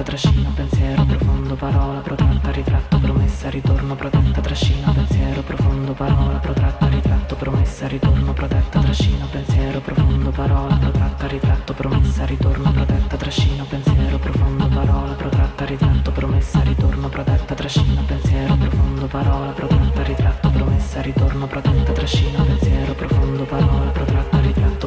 protetta, trascina, pensiero, profondo, parola, protratta, ritratto, promessa, ritorno, protetta, trascina, pensiero, profondo, parola, protratta, ritratto, promessa, ritorno, protetta, trascina, pensiero, profondo, parola, protratta, ritratto, promessa, ritorno, protetta, trascina, pensiero, profondo, parola, protratta, ritratto, promessa, ritorno, protetta, trascina, pensiero, profondo, parola, protratta, ritratto, promessa, ritorno, protetta, trascina, pensiero, profondo, parola, protratta, ritratto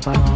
blah.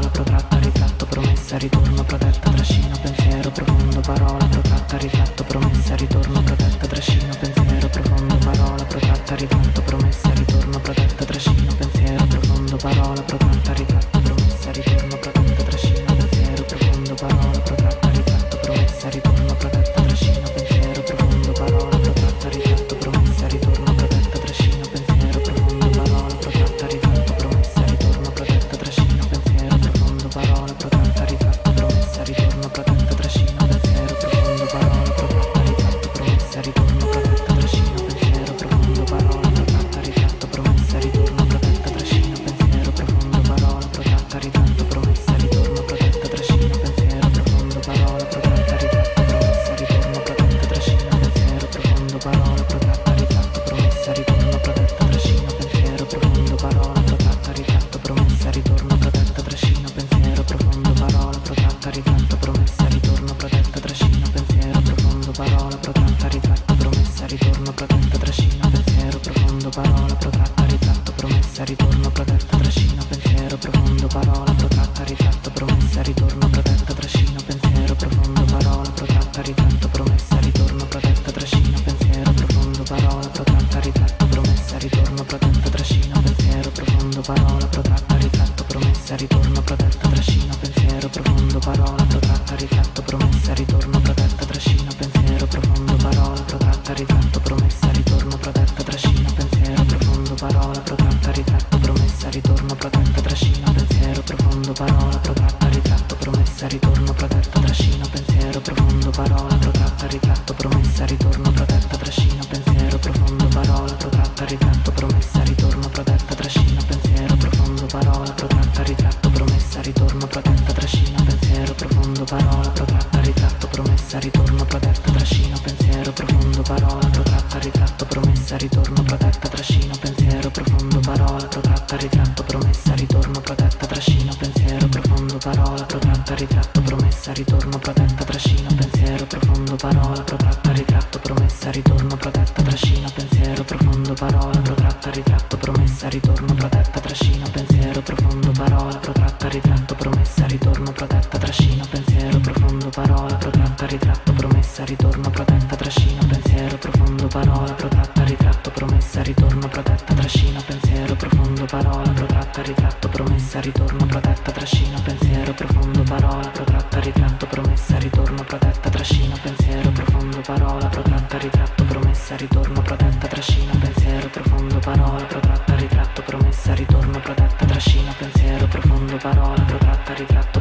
trascina, pensiero profondo, parola protratta, ritratto, promessa, ritorno, protetta, trascina, pensiero profondo, parola protratta, ritratto, promessa, ritorno, protetta, trascina, pensiero profondo, parola protratta, ritratto